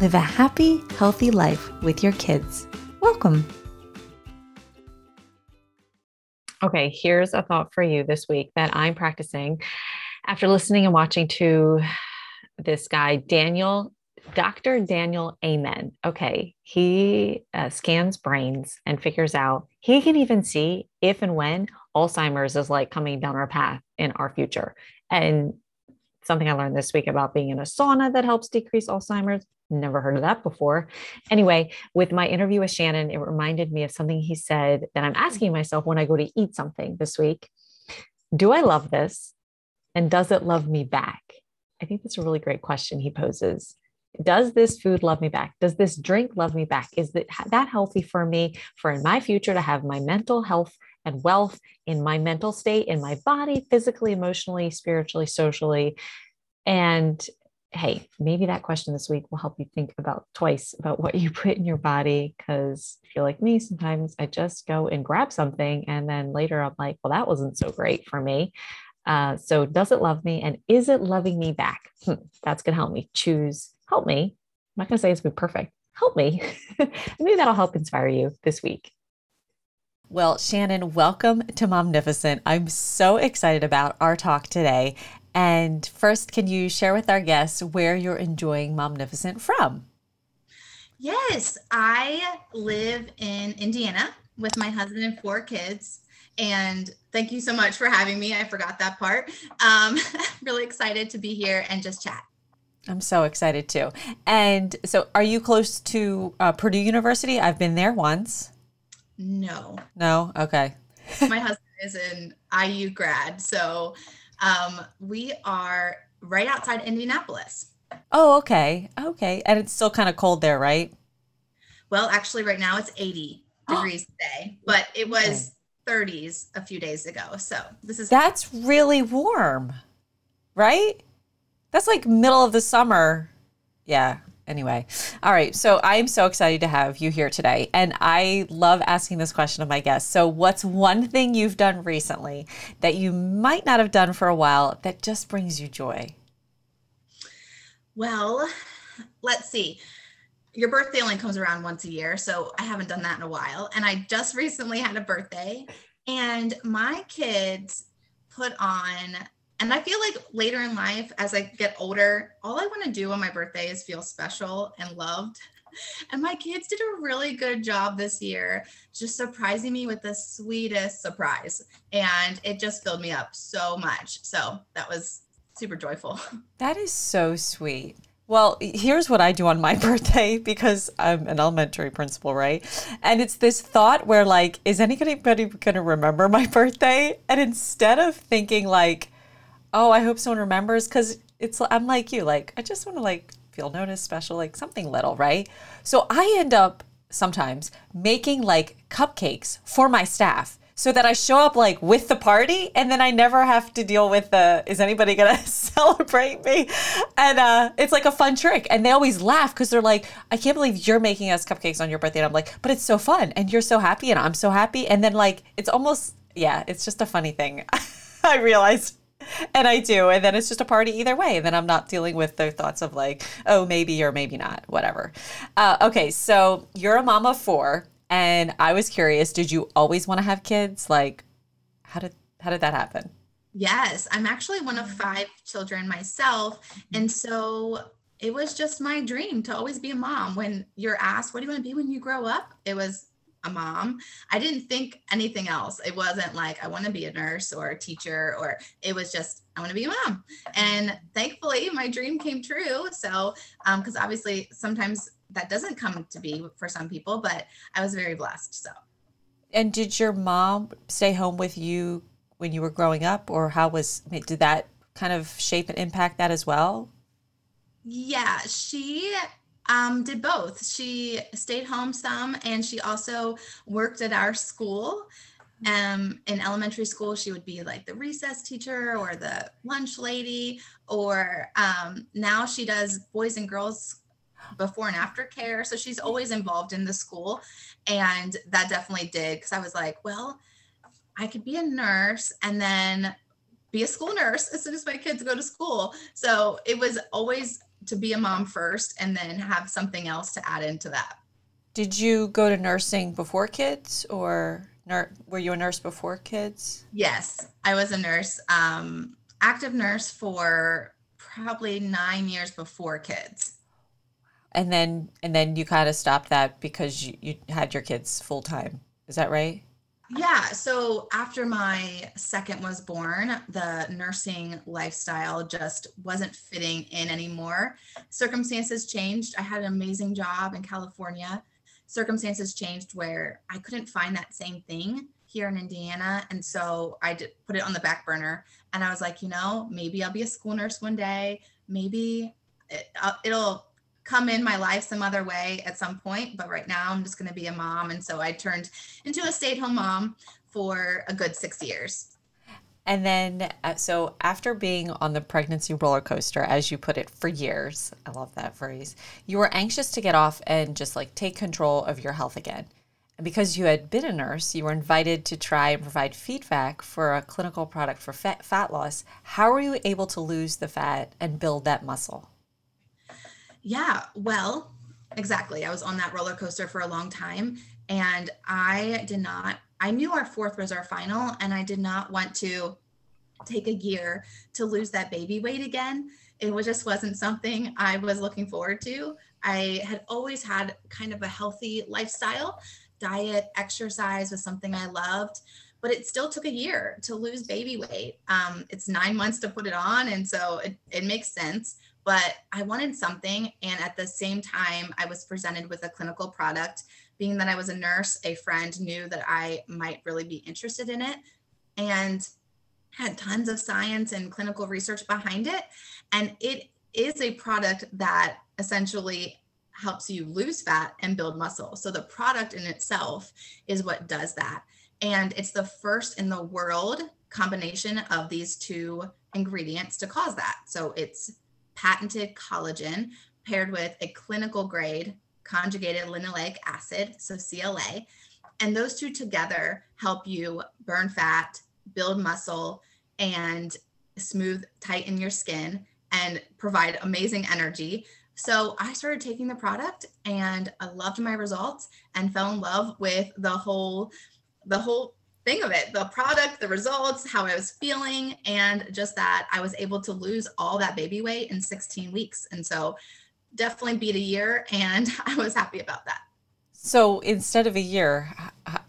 live a happy, healthy life with your kids. Welcome. Okay, here's a thought for you this week that I'm practicing after listening and watching to this guy, Daniel, Dr. Daniel Amen. Okay, he uh, scans brains and figures out he can even see if and when Alzheimer's is like coming down our path in our future. And something I learned this week about being in a sauna that helps decrease Alzheimer's. Never heard of that before. Anyway, with my interview with Shannon, it reminded me of something he said that I'm asking myself when I go to eat something this week Do I love this? And does it love me back? I think that's a really great question he poses. Does this food love me back? Does this drink love me back? Is that, that healthy for me for in my future to have my mental health and wealth in my mental state, in my body, physically, emotionally, spiritually, socially? And hey, maybe that question this week will help you think about twice about what you put in your body. Because if you're like me, sometimes I just go and grab something. And then later I'm like, well, that wasn't so great for me. Uh, so, does it love me? And is it loving me back? Hmm, that's going to help me choose, help me. I'm not going to say it's been perfect. Help me. Maybe that'll help inspire you this week. Well, Shannon, welcome to Momnificent. I'm so excited about our talk today. And first, can you share with our guests where you're enjoying Momnificent from? Yes, I live in Indiana with my husband and four kids. And thank you so much for having me. I forgot that part. Um, really excited to be here and just chat. I'm so excited too. And so, are you close to uh, Purdue University? I've been there once. No. No? Okay. my husband is an IU grad. So, um, we are right outside Indianapolis. Oh, okay. Okay. And it's still kind of cold there, right? Well, actually, right now it's 80 degrees today, but it was okay. 30s a few days ago. So this is that's really warm, right? That's like middle of the summer. Yeah anyway all right so i'm so excited to have you here today and i love asking this question of my guests. So what's one thing you've done recently that you might not have done for a while that just brings you joy? Well let's see. Your birthday only comes around once a year so i haven't done that in a while and i just recently had a birthday and my kids put on and I feel like later in life, as I get older, all I want to do on my birthday is feel special and loved. And my kids did a really good job this year, just surprising me with the sweetest surprise. And it just filled me up so much. So that was super joyful. That is so sweet. Well, here's what I do on my birthday because I'm an elementary principal, right? And it's this thought where, like, is anybody going to remember my birthday? And instead of thinking, like, oh, I hope someone remembers because it's I'm like you, like I just want to like feel noticed, special, like something little, right? So I end up sometimes making like cupcakes for my staff so that I show up like with the party and then I never have to deal with the is anybody gonna celebrate me? And uh, it's like a fun trick. And they always laugh because they're like, I can't believe you're making us cupcakes on your birthday. And I'm like, but it's so fun and you're so happy and I'm so happy. And then like it's almost yeah, it's just a funny thing. I realized and I do. And then it's just a party either way. And then I'm not dealing with the thoughts of like, oh, maybe or maybe not, whatever. Uh, okay, so you're a mom of four, and I was curious, did you always want to have kids? Like, how did how did that happen? Yes, I'm actually one of five children myself, and so it was just my dream to always be a mom. When you're asked, "What do you want to be when you grow up?" It was a mom. I didn't think anything else. It wasn't like I want to be a nurse or a teacher, or it was just I want to be a mom. And thankfully, my dream came true. So, because um, obviously sometimes that doesn't come to be for some people, but I was very blessed. So. And did your mom stay home with you when you were growing up, or how was did that kind of shape and impact that as well? Yeah, she um, did both. She stayed home some and she also worked at our school. Um, in elementary school, she would be like the recess teacher or the lunch lady, or um, now she does boys and girls before and after care. So she's always involved in the school. And that definitely did because I was like, well, I could be a nurse and then be a school nurse as soon as my kids go to school. So it was always to be a mom first and then have something else to add into that. Did you go to nursing before kids or ner- were you a nurse before kids? Yes, I was a nurse, um, active nurse for probably nine years before kids. And then and then you kind of stopped that because you, you had your kids full time. Is that right? Yeah. So after my second was born, the nursing lifestyle just wasn't fitting in anymore. Circumstances changed. I had an amazing job in California. Circumstances changed where I couldn't find that same thing here in Indiana. And so I did put it on the back burner. And I was like, you know, maybe I'll be a school nurse one day. Maybe it, uh, it'll come in my life some other way at some point but right now i'm just going to be a mom. And so i turned into a stay-at-home mom for a good six years. And then uh, so after being on the pregnancy roller coaster as you put it for years i love that phrase you were anxious to get off and just like take control of your health again. And because you had been a nurse you were invited to try and provide feedback for a clinical product for fat, fat loss. How were you able to lose the fat and build that muscle yeah, well, exactly. I was on that roller coaster for a long time and I did not, I knew our fourth was our final and I did not want to take a year to lose that baby weight again. It was just wasn't something I was looking forward to. I had always had kind of a healthy lifestyle. Diet, exercise was something I loved, but it still took a year to lose baby weight. Um, it's nine months to put it on. And so it, it makes sense but I wanted something. And at the same time, I was presented with a clinical product. Being that I was a nurse, a friend knew that I might really be interested in it and had tons of science and clinical research behind it. And it is a product that essentially helps you lose fat and build muscle. So the product in itself is what does that. And it's the first in the world combination of these two ingredients to cause that. So it's patented collagen paired with a clinical grade conjugated linoleic acid, so CLA. And those two together help you burn fat, build muscle, and smooth, tighten your skin and provide amazing energy. So I started taking the product and I loved my results and fell in love with the whole the whole thing of it the product the results how i was feeling and just that i was able to lose all that baby weight in 16 weeks. And so definitely beat a year and i was happy about that. So instead of a year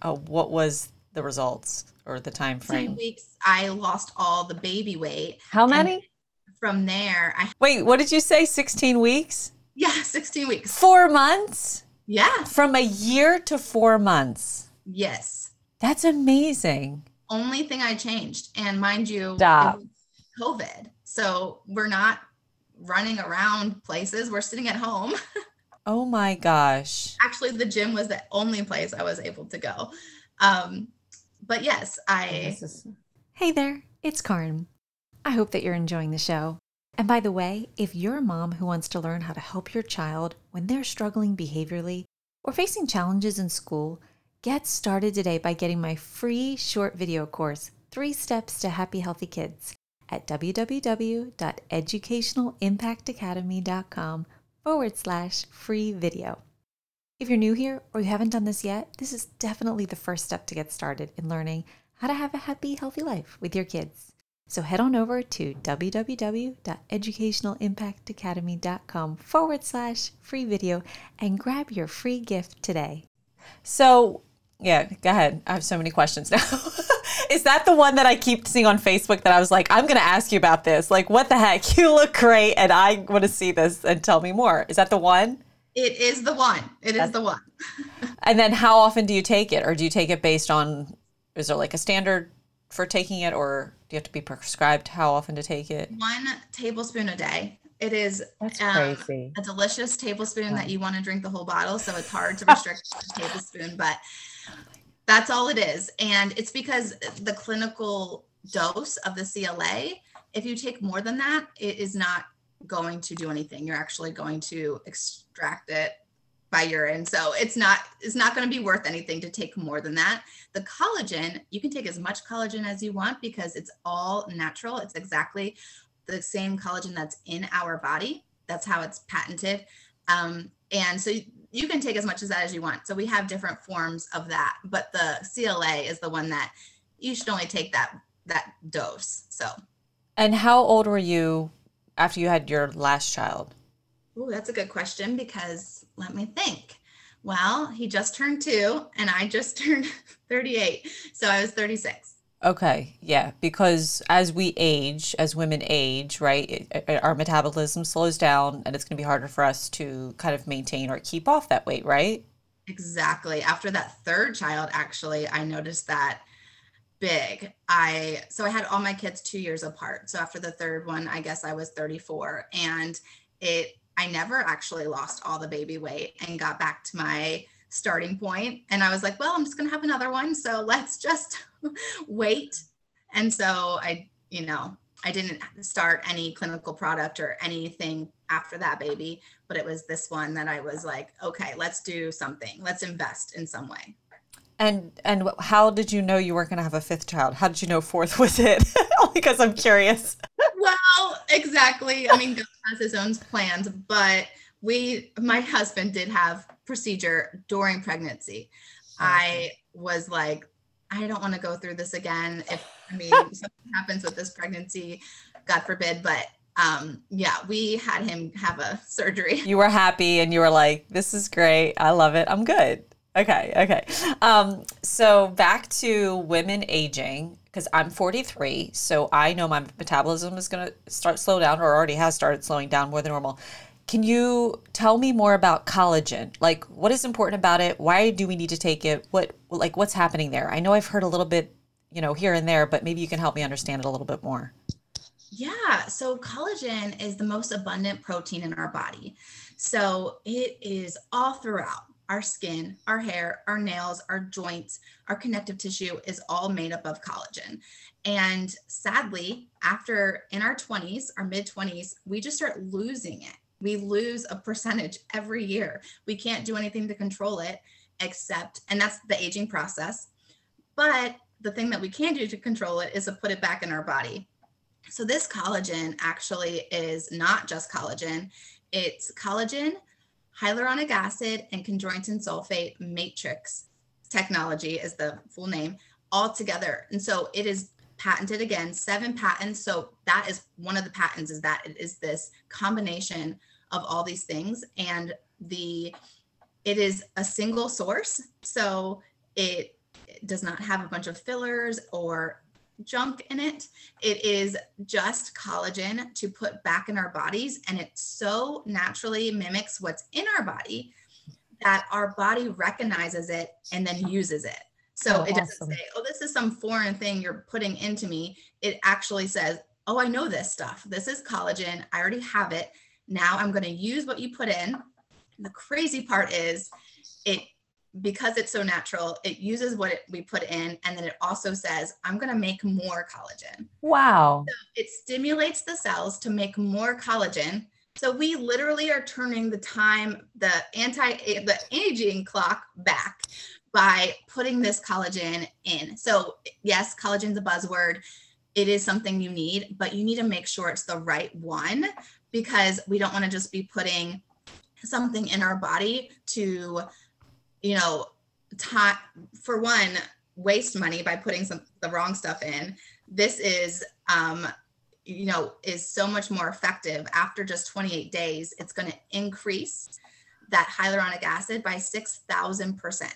uh, what was the results or the time frame? weeks i lost all the baby weight. How many? from there i wait what did you say? 16 weeks? Yeah 16 weeks. Four months? Yeah from a year to four months? Yes that's amazing. Only thing I changed. And mind you, Stop. COVID. So we're not running around places. We're sitting at home. oh my gosh. Actually, the gym was the only place I was able to go. Um, but yes, I. Hey there, it's Karin. I hope that you're enjoying the show. And by the way, if you're a mom who wants to learn how to help your child when they're struggling behaviorally or facing challenges in school, Get started today by getting my free short video course, Three Steps to Happy Healthy Kids, at www.educationalimpactacademy.com forward slash free video. If you're new here or you haven't done this yet, this is definitely the first step to get started in learning how to have a happy, healthy life with your kids. So head on over to www.educationalimpactacademy.com forward slash free video and grab your free gift today. So, yeah, go ahead. I have so many questions now. Is that the one that I keep seeing on Facebook that I was like, I'm going to ask you about this? Like, what the heck? You look great, and I want to see this and tell me more. Is that the one? It is the one. It That's, is the one. and then, how often do you take it, or do you take it based on? Is there like a standard for taking it, or do you have to be prescribed how often to take it? One tablespoon a day It is um, a delicious tablespoon Wow. that you want to drink the whole bottle. So it's hard to restrict a tablespoon, but that's all it is. And it's because the clinical dose of the CLA, if you take more than that, it is not going to do anything. You're actually going to extract it by urine. So it's not it's not going to be worth anything to take more than that. The collagen, you can take as much collagen as you want because it's all natural. It's exactly the same collagen that's in our body. That's how it's patented. Um, and so you, can take as much of that as you want. So we have different forms of that, but the CLA is the one that you should only take that that dose. So, And how old were you after you had your last child? Oh, that's a good question because let me think. Well, he just turned two, and I just turned 38, so I was 36. Okay, yeah, because as we age, as women age, right, it, it- our metabolism slows down and it's going to be harder for us to kind of maintain or keep off that weight, right? Exactly. After that third child, actually, I noticed that big. I so I had all my kids 2 years apart. So after the third one, I guess I was 34 and it I never actually lost all the baby weight and got back to my starting point and I was like, well, I'm just going to have another one, so let's just wait. And so I, you know, I didn't start any clinical product or anything after that baby, but it was this one that I was like, okay, let's do something. Let's invest in some way. And and how did you know you weren't going to have a fifth child? How did you know fourth was it? Because I'm curious. Well, exactly. I mean, God has his own plans, but we, my husband did have procedure during pregnancy. I was like, I don't want to go through this again. If I mean something happens with this pregnancy, God forbid, but um yeah, we had him have a surgery. You were happy and you were like, "This is great. I love it. I'm good." Okay, okay. Um, so back to women aging because I'm 43, so I know my metabolism is going to start slow down or already has started slowing down more than normal. Can you tell me more about collagen? Like, what is important about it? Why do we need to take it? What, like, what's happening there? I know I've heard a little bit, you know, here and there, but maybe you can help me understand it a little bit more. Yeah, so collagen is the most abundant protein in our body. So it is all throughout our skin, our hair, our nails, our joints, our connective tissue is all made up of collagen. And sadly, after in our 20s, our mid 20s, we just start losing it. We lose a percentage every year. We can't do anything to control it except, and that's the aging process. But the thing that we can do to control it is to put it back in our body. So this collagen actually is not just collagen. It's collagen, hyaluronic acid, and chondroitin sulfate matrix technology is the full name all together. And so it is patented again, seven patents. So that is one of the patents is that it is this combination of all these things and the it is a single source. So it does not have a bunch of fillers or junk in it. It is just collagen to put back in our bodies. And it so naturally mimics what's in our body that our body recognizes it and then uses it. So Oh, it doesn't awesome. say, oh, this is some foreign thing you're putting into me. It actually says, oh, I know this stuff. This is collagen. I already have it. Now I'm going to use what you put in. The crazy part is it because it's so natural, it uses what it, we put in, and then it also says, I'm going to make more collagen. Wow. It stimulates the cells to make more collagen. So we literally are turning the time, the anti, the aging clock back by putting this collagen in. So yes, collagen's a buzzword. It is something you need, but you need to make sure it's the right one because we don't want to just be putting something in our body to you know, for one, waste money by putting some the wrong stuff in. This is um, you know, is so much more effective after just 28 days. It's going to increase that hyaluronic acid by 6,000%.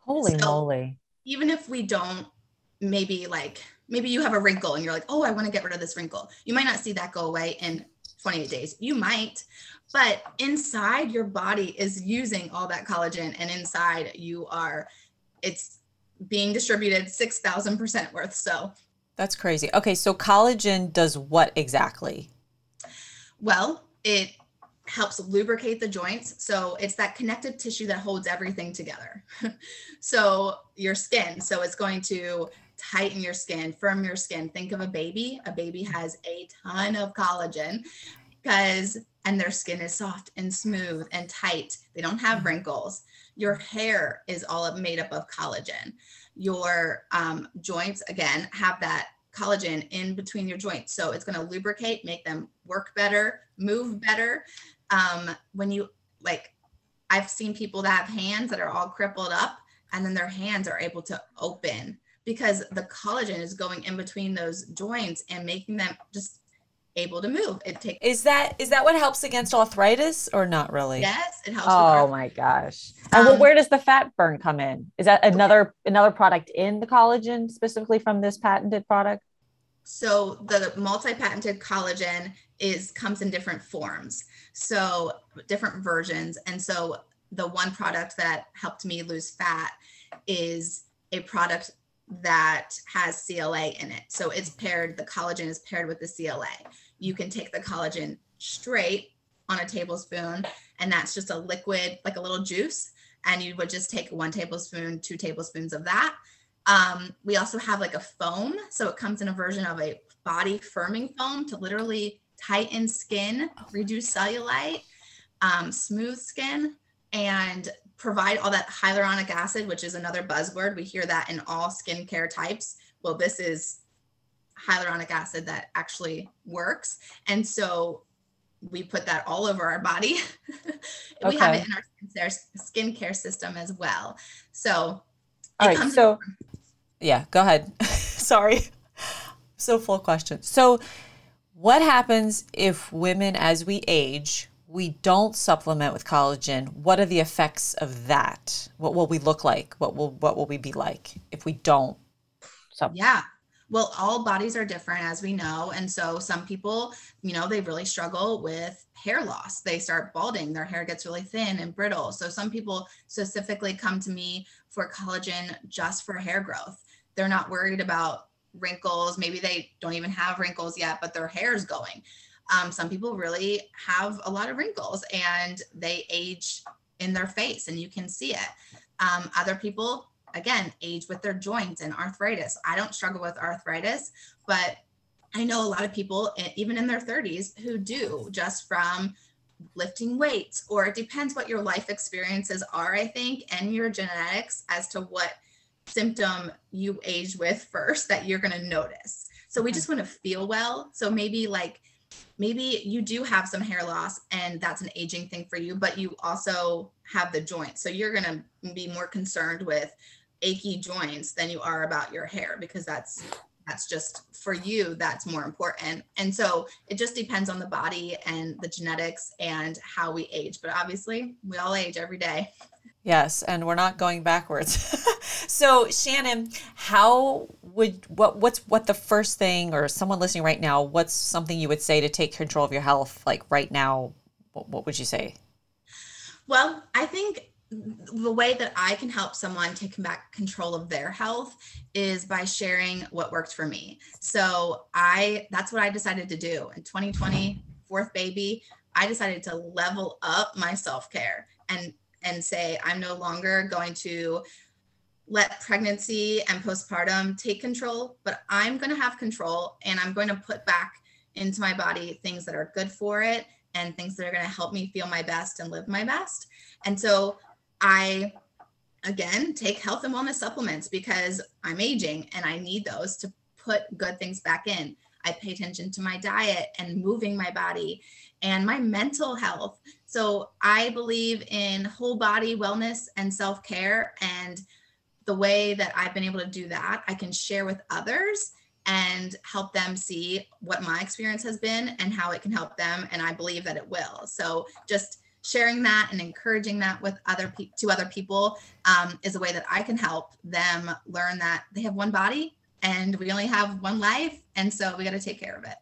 Holy So- moly. Even if we don't maybe like maybe you have a wrinkle and you're like, "Oh, I want to get rid of this wrinkle." You might not see that go away in 28 days. You might, but inside your body is using all that collagen and inside you are it's being distributed 6,000% worth. So, That's crazy. Okay, so collagen does what exactly? well, it helps lubricate the joints. So it's that connective tissue that holds everything together. so your skin, so it's going to tighten your skin, firm your skin. Think of a baby. A baby has a ton of collagen because and their skin is soft and smooth and tight. They don't have mm-hmm. wrinkles. Your hair is all made up of collagen. Your um, joints, again, have that collagen in between your joints. So it's going to lubricate, make them work better, move better. Um, when you like, I've seen people that have hands that are all crippled up and then their hands are able to open because the collagen is going in between those joints and making them just able to move. It takes Is that is that what helps against arthritis or not really? Yes, it helps. Oh my gosh. Um, well, where does the fat burn come in? Is that another another product in the collagen specifically from this patented product? So the multi-patented collagen is comes in different forms. So different versions. And so the one product that helped me lose fat is a product that has CLA in it. So it's paired, the collagen is paired with the CLA. You can take the collagen straight on a tablespoon, and that's just a liquid, like a little juice. And you would just take one tablespoon, two tablespoons of that. Um, we also have like a foam. So it comes in a version of a body firming foam to literally tighten skin, reduce cellulite, um, smooth skin, and provide all that hyaluronic acid, which is another buzzword. We hear that in all skincare types. Well, this is hyaluronic acid that actually works. And so we put that all over our body. we have it in our skincare system as well. So, all right. So, yeah, go ahead. Sorry. So full question. So, what happens if women, as we age, we don't supplement with collagen, what are the effects of that? What will we look like? What will what will we be like if we don't? So yeah. Well, all bodies are different as we know. And so some people, you know, they really struggle with hair loss. They start balding, their hair gets really thin and brittle. So some people specifically come to me for collagen just for hair growth. They're not worried about wrinkles. Maybe they don't even have wrinkles yet, but their hair is going. Um, some people really have a lot of wrinkles and they age in their face and you can see it. Um, other people, again, age with their joints and arthritis. I don't struggle with arthritis, but I know a lot of people, even in their 30s, who do just from lifting weights, or it depends what your life experiences are, I think, and your genetics as to what symptom you age with first that you're going to notice. So we just want to feel well. So maybe like maybe you do have some hair loss and that's an aging thing for you, but you also have the joints. So you're going to be more concerned with achy joints than you are about your hair because that's that's just for you that's more important. And so it just depends on the body and the genetics and how we age. But obviously we all age every day Yes, and we're not going backwards. so, Shannon, how would what what's what the first thing or someone listening right now, what's something you would say to take control of your health like right now? What, what would you say? Well, I think the way that I can help someone take back control of their health is by sharing what worked for me. So, I that's what I decided to do in 2020, fourth baby, I decided to level up my self-care and and say, I'm no longer going to let pregnancy and postpartum take control, but I'm going to have control and I'm going to put back into my body things that are good for it and things that are going to help me feel my best and live my best. And so I, again, take health and wellness supplements because I'm aging and I need those to put good things back in. I pay attention to my diet and moving my body and my mental health. So I believe in whole body wellness and self care. And the way that I've been able to do that, I can share with others and help them see what my experience has been and how it can help them. And I believe that it will. So just sharing that and encouraging that with other pe- to other people um, is a way that I can help them learn that they have one body and we only have one life, and so we got to take care of it.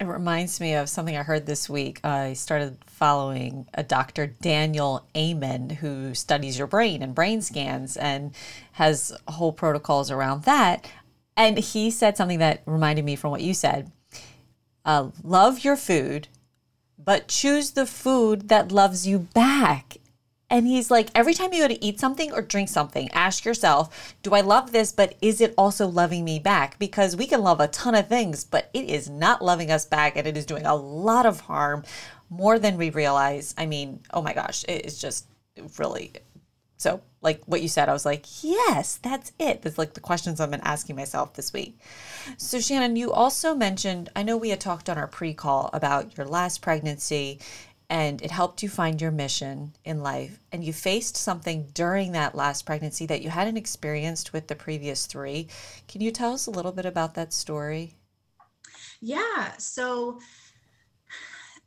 It reminds me of something I heard this week. I started following a Dr. Daniel Amen who studies your brain and brain scans and has whole protocols around that. And he said something that reminded me from what you said uh, love your food, but choose the food that loves you back. And he's like, every time you go to eat something or drink something, ask yourself, do I love this, but is it also loving me back? Because we can love a ton of things, but it is not loving us back and it is doing a lot of harm more than we realize. I mean, oh my gosh, it is just really so like what you said, I was like, yes, that's it. That's like the questions I've been asking myself this week. So Shannon, you also mentioned, I know we had talked on our pre-call about your last pregnancy and it helped you find your mission in life. And you faced something during that last pregnancy that you hadn't experienced with the previous three. Can you tell us a little bit about that story? Yeah so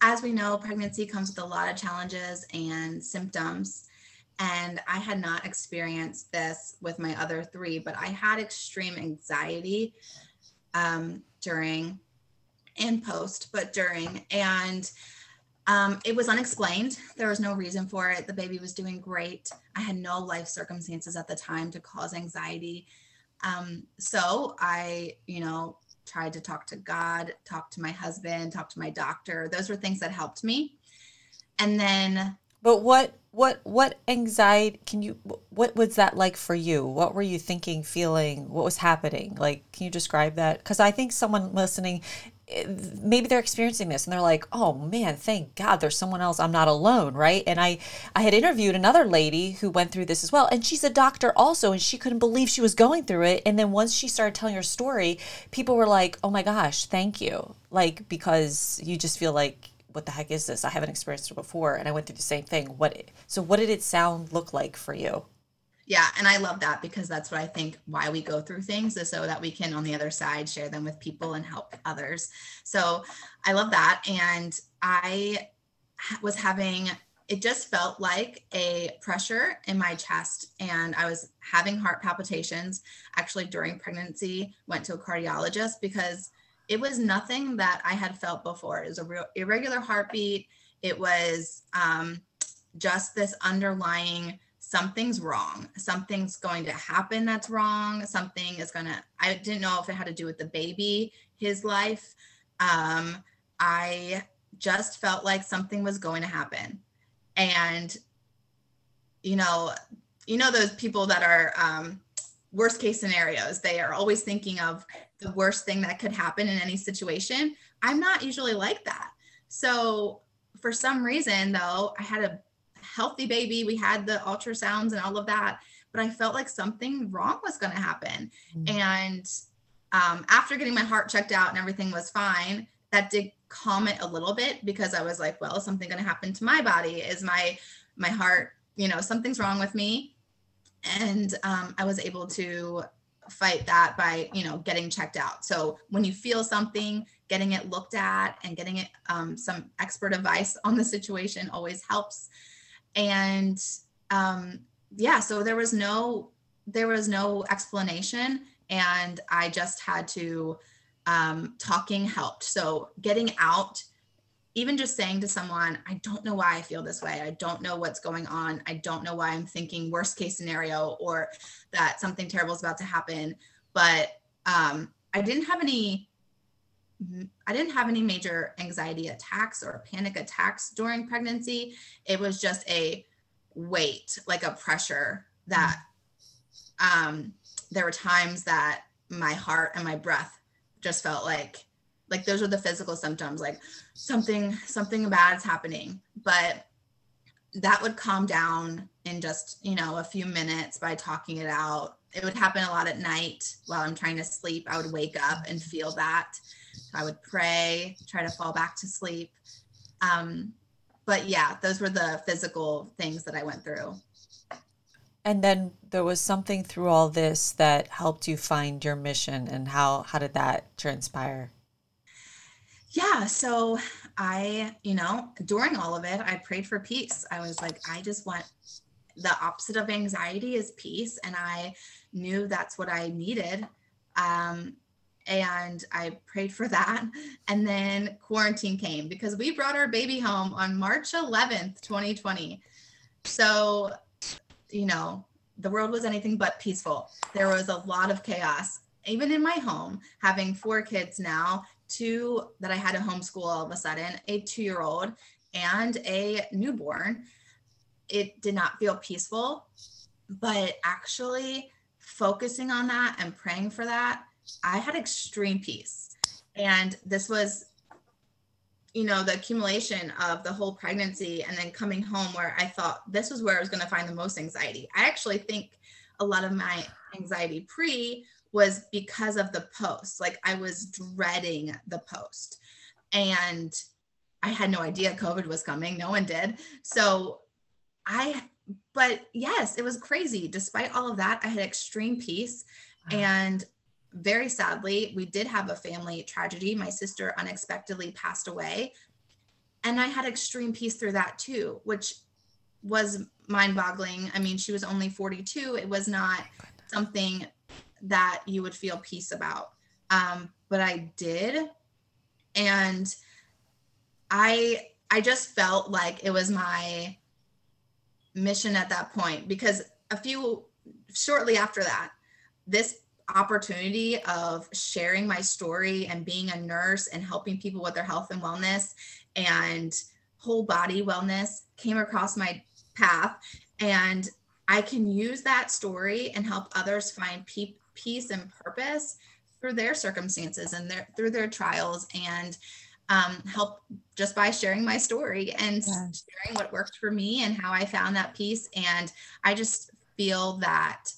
as we know pregnancy comes with a lot of challenges and symptoms. And i had not experienced this with my other three but i had extreme anxiety um, during and post but during. And um, it was unexplained. There was no reason for it. The baby was doing great. I had no life circumstances at the time to cause anxiety. Um, so I, you know, tried to talk to God, talk to my husband, talk to my doctor. Those were things that helped me. And then But what what what anxiety can you what was that like for you? What were you thinking, feeling? What was happening? Like can you describe that? Cuz I think someone listening maybe they're experiencing this and they're like oh man thank god there's someone else. I'm not alone right? And i i had interviewed another lady who went through this as well and she's a doctor also and she couldn't believe she was going through it. And then once she started telling her story people were like oh my gosh thank you like because you just feel like what the heck is this? I haven't experienced it before. And i went through the same thing. What so what did it sound look like for you yeah and i love that because that's what i think why we go through things is so that we can on the other side share them with people and help others. So i love that and i was having it just felt like a pressure in my chest and i was having heart palpitations. Actually during pregnancy went to a cardiologist because it was nothing that i had felt before. It was a real irregular heartbeat. It was um, just this underlying something's wrong. Something's going to happen that's wrong. Something is going to, I didn't know if it had to do with the baby, his life. Um, I just felt like something was going to happen. And, you know, you know, those people that are um, worst case scenarios, they are always thinking of the worst thing that could happen in any situation. I'm not usually like that. So, for some reason, though, I had a healthy baby. We had the ultrasounds and all of that, but I felt like something wrong was going to happen. Mm-hmm. And um, after getting my heart checked out and everything was fine, that did calm it a little bit because I was like, well, is something going to happen to my body? Is my my heart, you know, something's wrong with me? And um, I was able to fight that by you know getting checked out so when you feel something getting it looked at and getting it um, some expert advice on the situation always helps and um, yeah so there was no there was no explanation. And i just had to um, talking helped. So getting out even just saying to someone i don't know why i feel this way. I don't know what's going on. I don't know why i'm thinking worst case scenario or that something terrible is about to happen. But um, i didn't have any I didn't have any major anxiety attacks or panic attacks during pregnancy. It was just a weight, like a pressure that um, there were times that my heart and my breath just felt like like those are the physical symptoms like something something bad is happening. But that would calm down in just you know a few minutes by talking it out. It would happen a lot at night while i'm trying to sleep. I would wake up and feel that I would pray, try to fall back to sleep. Um, but yeah, those were the physical things that I went through. And then there was something through all this that helped you find your mission and how how did that transpire? Yeah, so I, you know, during all of it, I prayed for peace. I was like, I just want the opposite of anxiety is peace and I knew that's what I needed. Um, and I prayed for that. And then quarantine came because we brought our baby home on March 11th, 2020. So, you know, the world was anything but peaceful. There was a lot of chaos, even in my home, having four kids now. two that I had to homeschool all of a sudden, a two year old and a newborn. It did not feel peaceful, but actually focusing on that and praying for that, I had extreme peace. And this was, you know, the accumulation of the whole pregnancy and then coming home where I thought this was where I was going to find the most anxiety. I actually think a lot of my anxiety pre was because of the post. Like I was dreading the post. And I had no idea COVID was coming. No one did. So I, but yes, it was crazy. Despite all of that, I had extreme peace. Wow. And very sadly, we did have a family tragedy. My sister unexpectedly passed away. And I had extreme peace through that too, which was mind boggling. I mean, she was only 42. It was not something that you would feel peace about. Um, but I did. And I I just felt like it was my mission at that point because a few shortly after that, this opportunity of sharing my story and being a nurse and helping people with their health and wellness and whole body wellness came across my path and I can use that story and help others find pe- peace and purpose through their circumstances and their through their trials and um, help just by sharing my story and yes. sharing what worked for me and how I found that peace. And I just feel that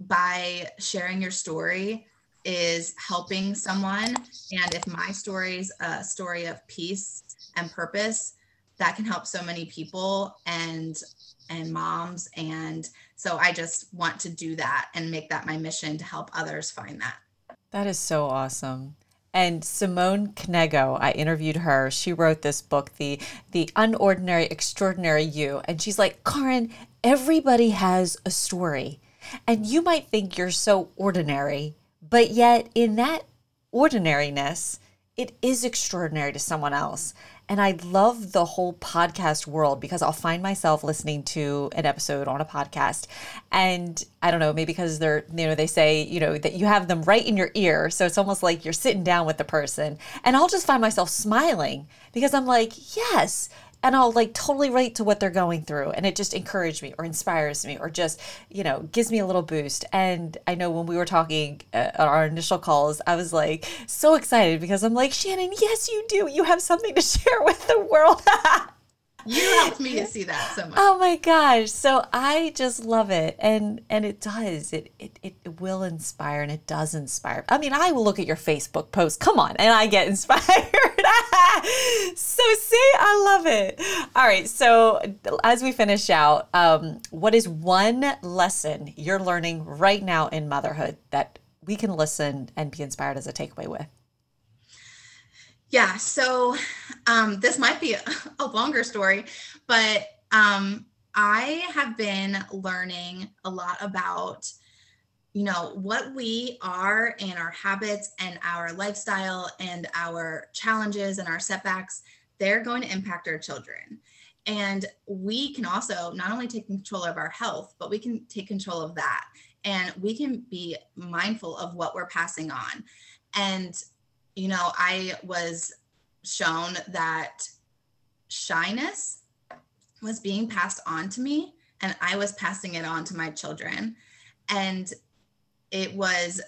by sharing your story is helping someone. And if my story is a story of peace and purpose, that can help so many people and and moms. And so i just want to do that and make that my mission to help others find that. That is so awesome. And Simone Knego, I interviewed her. She wrote this book, the the Unordinary Extraordinary You, and she's like, "Karin, everybody has a story, and you might think you're so ordinary, but yet in that ordinariness, it is extraordinary to someone else." And I love the whole podcast world because I'll find myself listening to an episode on a podcast. And I don't know, maybe because they're, you know, they say, you know, that you have them right in your ear. So it's almost like you're sitting down with the person. And I'll just find myself smiling because I'm like, yes, and I'll like totally relate to what they're going through. And it just encourages me or inspires me or just, you know, gives me a little boost. And I know when we were talking uh, on our initial calls, I was like so excited because I'm like, Shannon, yes, you do. You have something to share with the world. you helped me to see that so much. Oh my gosh. So I just love it. And and it does. It, it it will inspire and it does inspire. I mean, I will look at your Facebook post. Come on, and I get inspired. so see, I love it. All right. So as we finish out, um, what is one lesson you're learning right now in motherhood that we can listen and be inspired as a takeaway with? Yeah. So um, this might be a, longer story, but um, I have been learning a lot about you know what we are and our habits and our lifestyle and our challenges and our setbacks they're going to impact our children. And we can also not only take control of our health but we can take control of that. And we can be mindful of what we're passing on. And you know, I was shown that shyness was being passed on to me and I was passing it on to my children. And it was,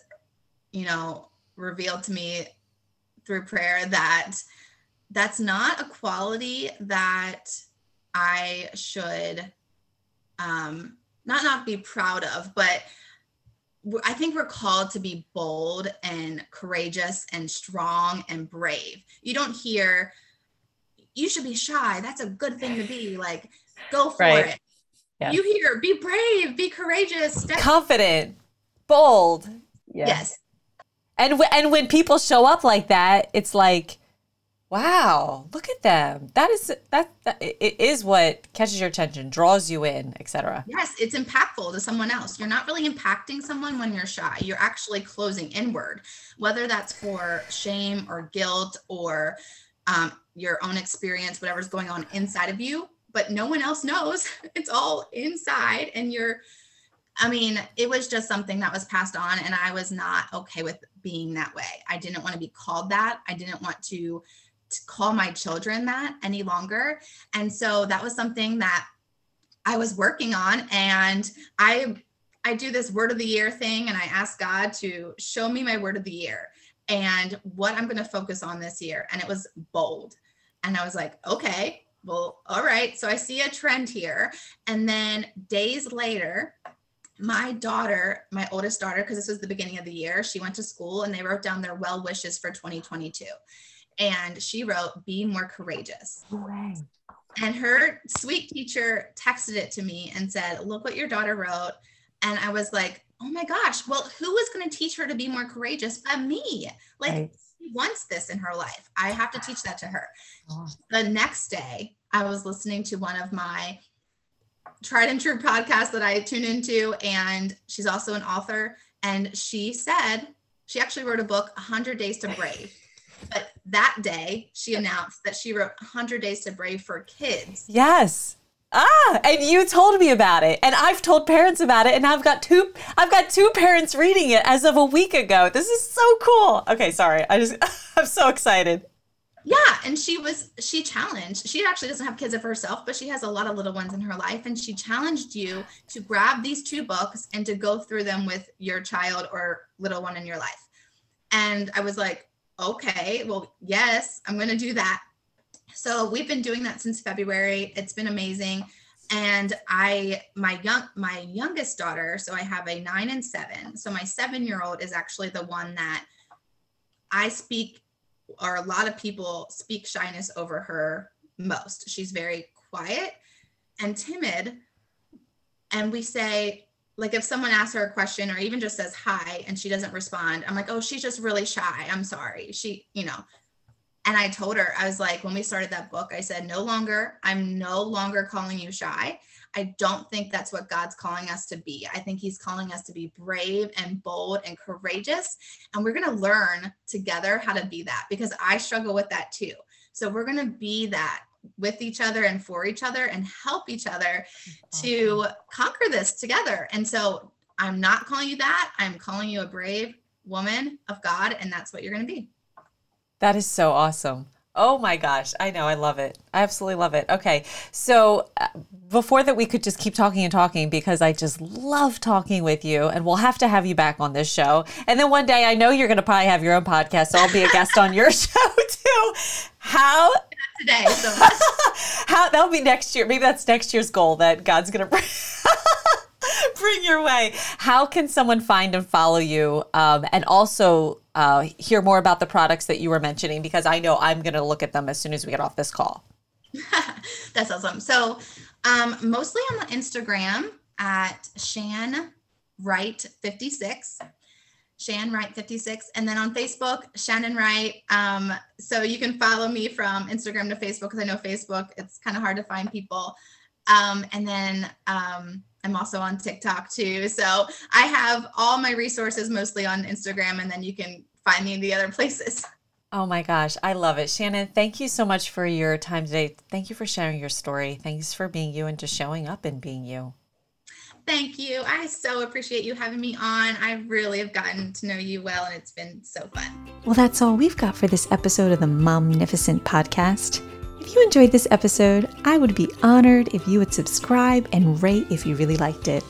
you know, revealed to me through prayer that that's not a quality that I should um not not be proud of, but I think we're called to be bold and courageous and strong and brave. You don't hear, you should be shy. That's a good thing to be. Like, go for right. it. Yeah. You hear, be brave, be courageous, step- confident, bold. Yes. yes. And w- and when people show up like that, it's like, Wow, look at them. That is that, that it is what catches your attention, draws you in, etc. Yes, it's impactful to someone else. You're not really impacting someone when you're shy. You're actually closing inward, whether that's for shame or guilt or um, your own experience, whatever's going on inside of you. But no one else knows. It's all inside, and you're I mean, it was just something that was passed on, and I was not okay with being that way. I didn't want to be called that. I didn't want to, to call my children that any longer. And so that was something that I was working on. And I I do this word of the year thing and I ask God to show me my word of the year and what I'm going to focus on this year. And it was bold. And I was like, okay, well, all right. So I see a trend here. And then days later, my daughter, my oldest daughter, because this was the beginning of the year, she went to school and they wrote down their well wishes for 2022. And she wrote, be more courageous. And her sweet teacher texted it to me and said, look what your daughter wrote. And I was like, oh my gosh, well, who is going to teach her to be more courageous but me? Like, right. she wants this in her life. I have to teach that to her. Oh. The next day, I was listening to one of my tried and true podcast that I tune into, and she's also an author. And she said, she actually wrote a book, 100 Days to Brave. But that day, she announced that she wrote 100 Days to Brave for kids. Yes. Ah, and you told me about it, and I've told parents about it, and I've got two. I've got two parents reading it as of a week ago. This is so cool. Okay, sorry. I just I'm so excited. Yeah, and she was she challenged. She actually doesn't have kids of herself, but she has a lot of little ones in her life, and she challenged you to grab these two books and to go through them with your child or little one in your life. And I was like, okay, well, yes, I'm going to do that. So we've been doing that since February. It's been amazing. And I, my young, my youngest daughter, so I have a nine and seven. So my seven year old is actually the one that I speak, or a lot of people speak shyness over her most. She's very quiet and timid. And we say, like if someone asks her a question or even just says hi and she doesn't respond, I'm like, oh, she's just really shy. I'm sorry. She, you know, and I told her, I was like, when we started that book, I said, no longer, I'm no longer calling you shy. I don't think that's what God's calling us to be. I think He's calling us to be brave and bold and courageous. And we're going to learn together how to be that because I struggle with that too. So we're going to be that with each other and for each other and help each other to conquer this together. And so I'm not calling you that. I'm calling you a brave woman of God, and that's what you're going to be. That is so awesome. Oh my gosh, I know, I love it. I absolutely love it. Okay, so uh, before that, we could just keep talking and talking because I just love talking with you, and we'll have to have you back on this show. And then one day, I know you're going to probably have your own podcast, so I'll be a guest on your show too. How today? So how that'll be next year. Maybe that's next year's goal that God's going to bring your way. How can someone find and follow you, um, and also uh, hear more about the products that you were mentioning? Because I know I'm going to look at them as soon as we get off this call. That's awesome. So, um, mostly on the Instagram at Shan Wright 56. Shan Wright 56. And then on Facebook, Shannon Wright. Um, so you can follow me from Instagram to Facebook because I know Facebook, it's kind of hard to find people. Um, and then um, I'm also on TikTok too. So I have all my resources mostly on Instagram, and then you can find me in the other places. Oh my gosh, I love it. Shannon, thank you so much for your time today. Thank you for sharing your story. Thanks for being you and just showing up and being you. Thank you. I so appreciate you having me on. I really have gotten to know you well, and it's been so fun. Well, that's all we've got for this episode of the Momnificent podcast. If you enjoyed this episode, I would be honored if you would subscribe and rate if you really liked it.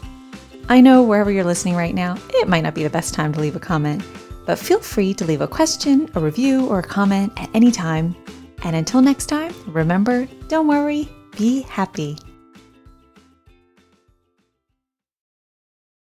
I know wherever you're listening right now, it might not be the best time to leave a comment, but feel free to leave a question, a review, or a comment at any time. And until next time, remember don't worry, be happy.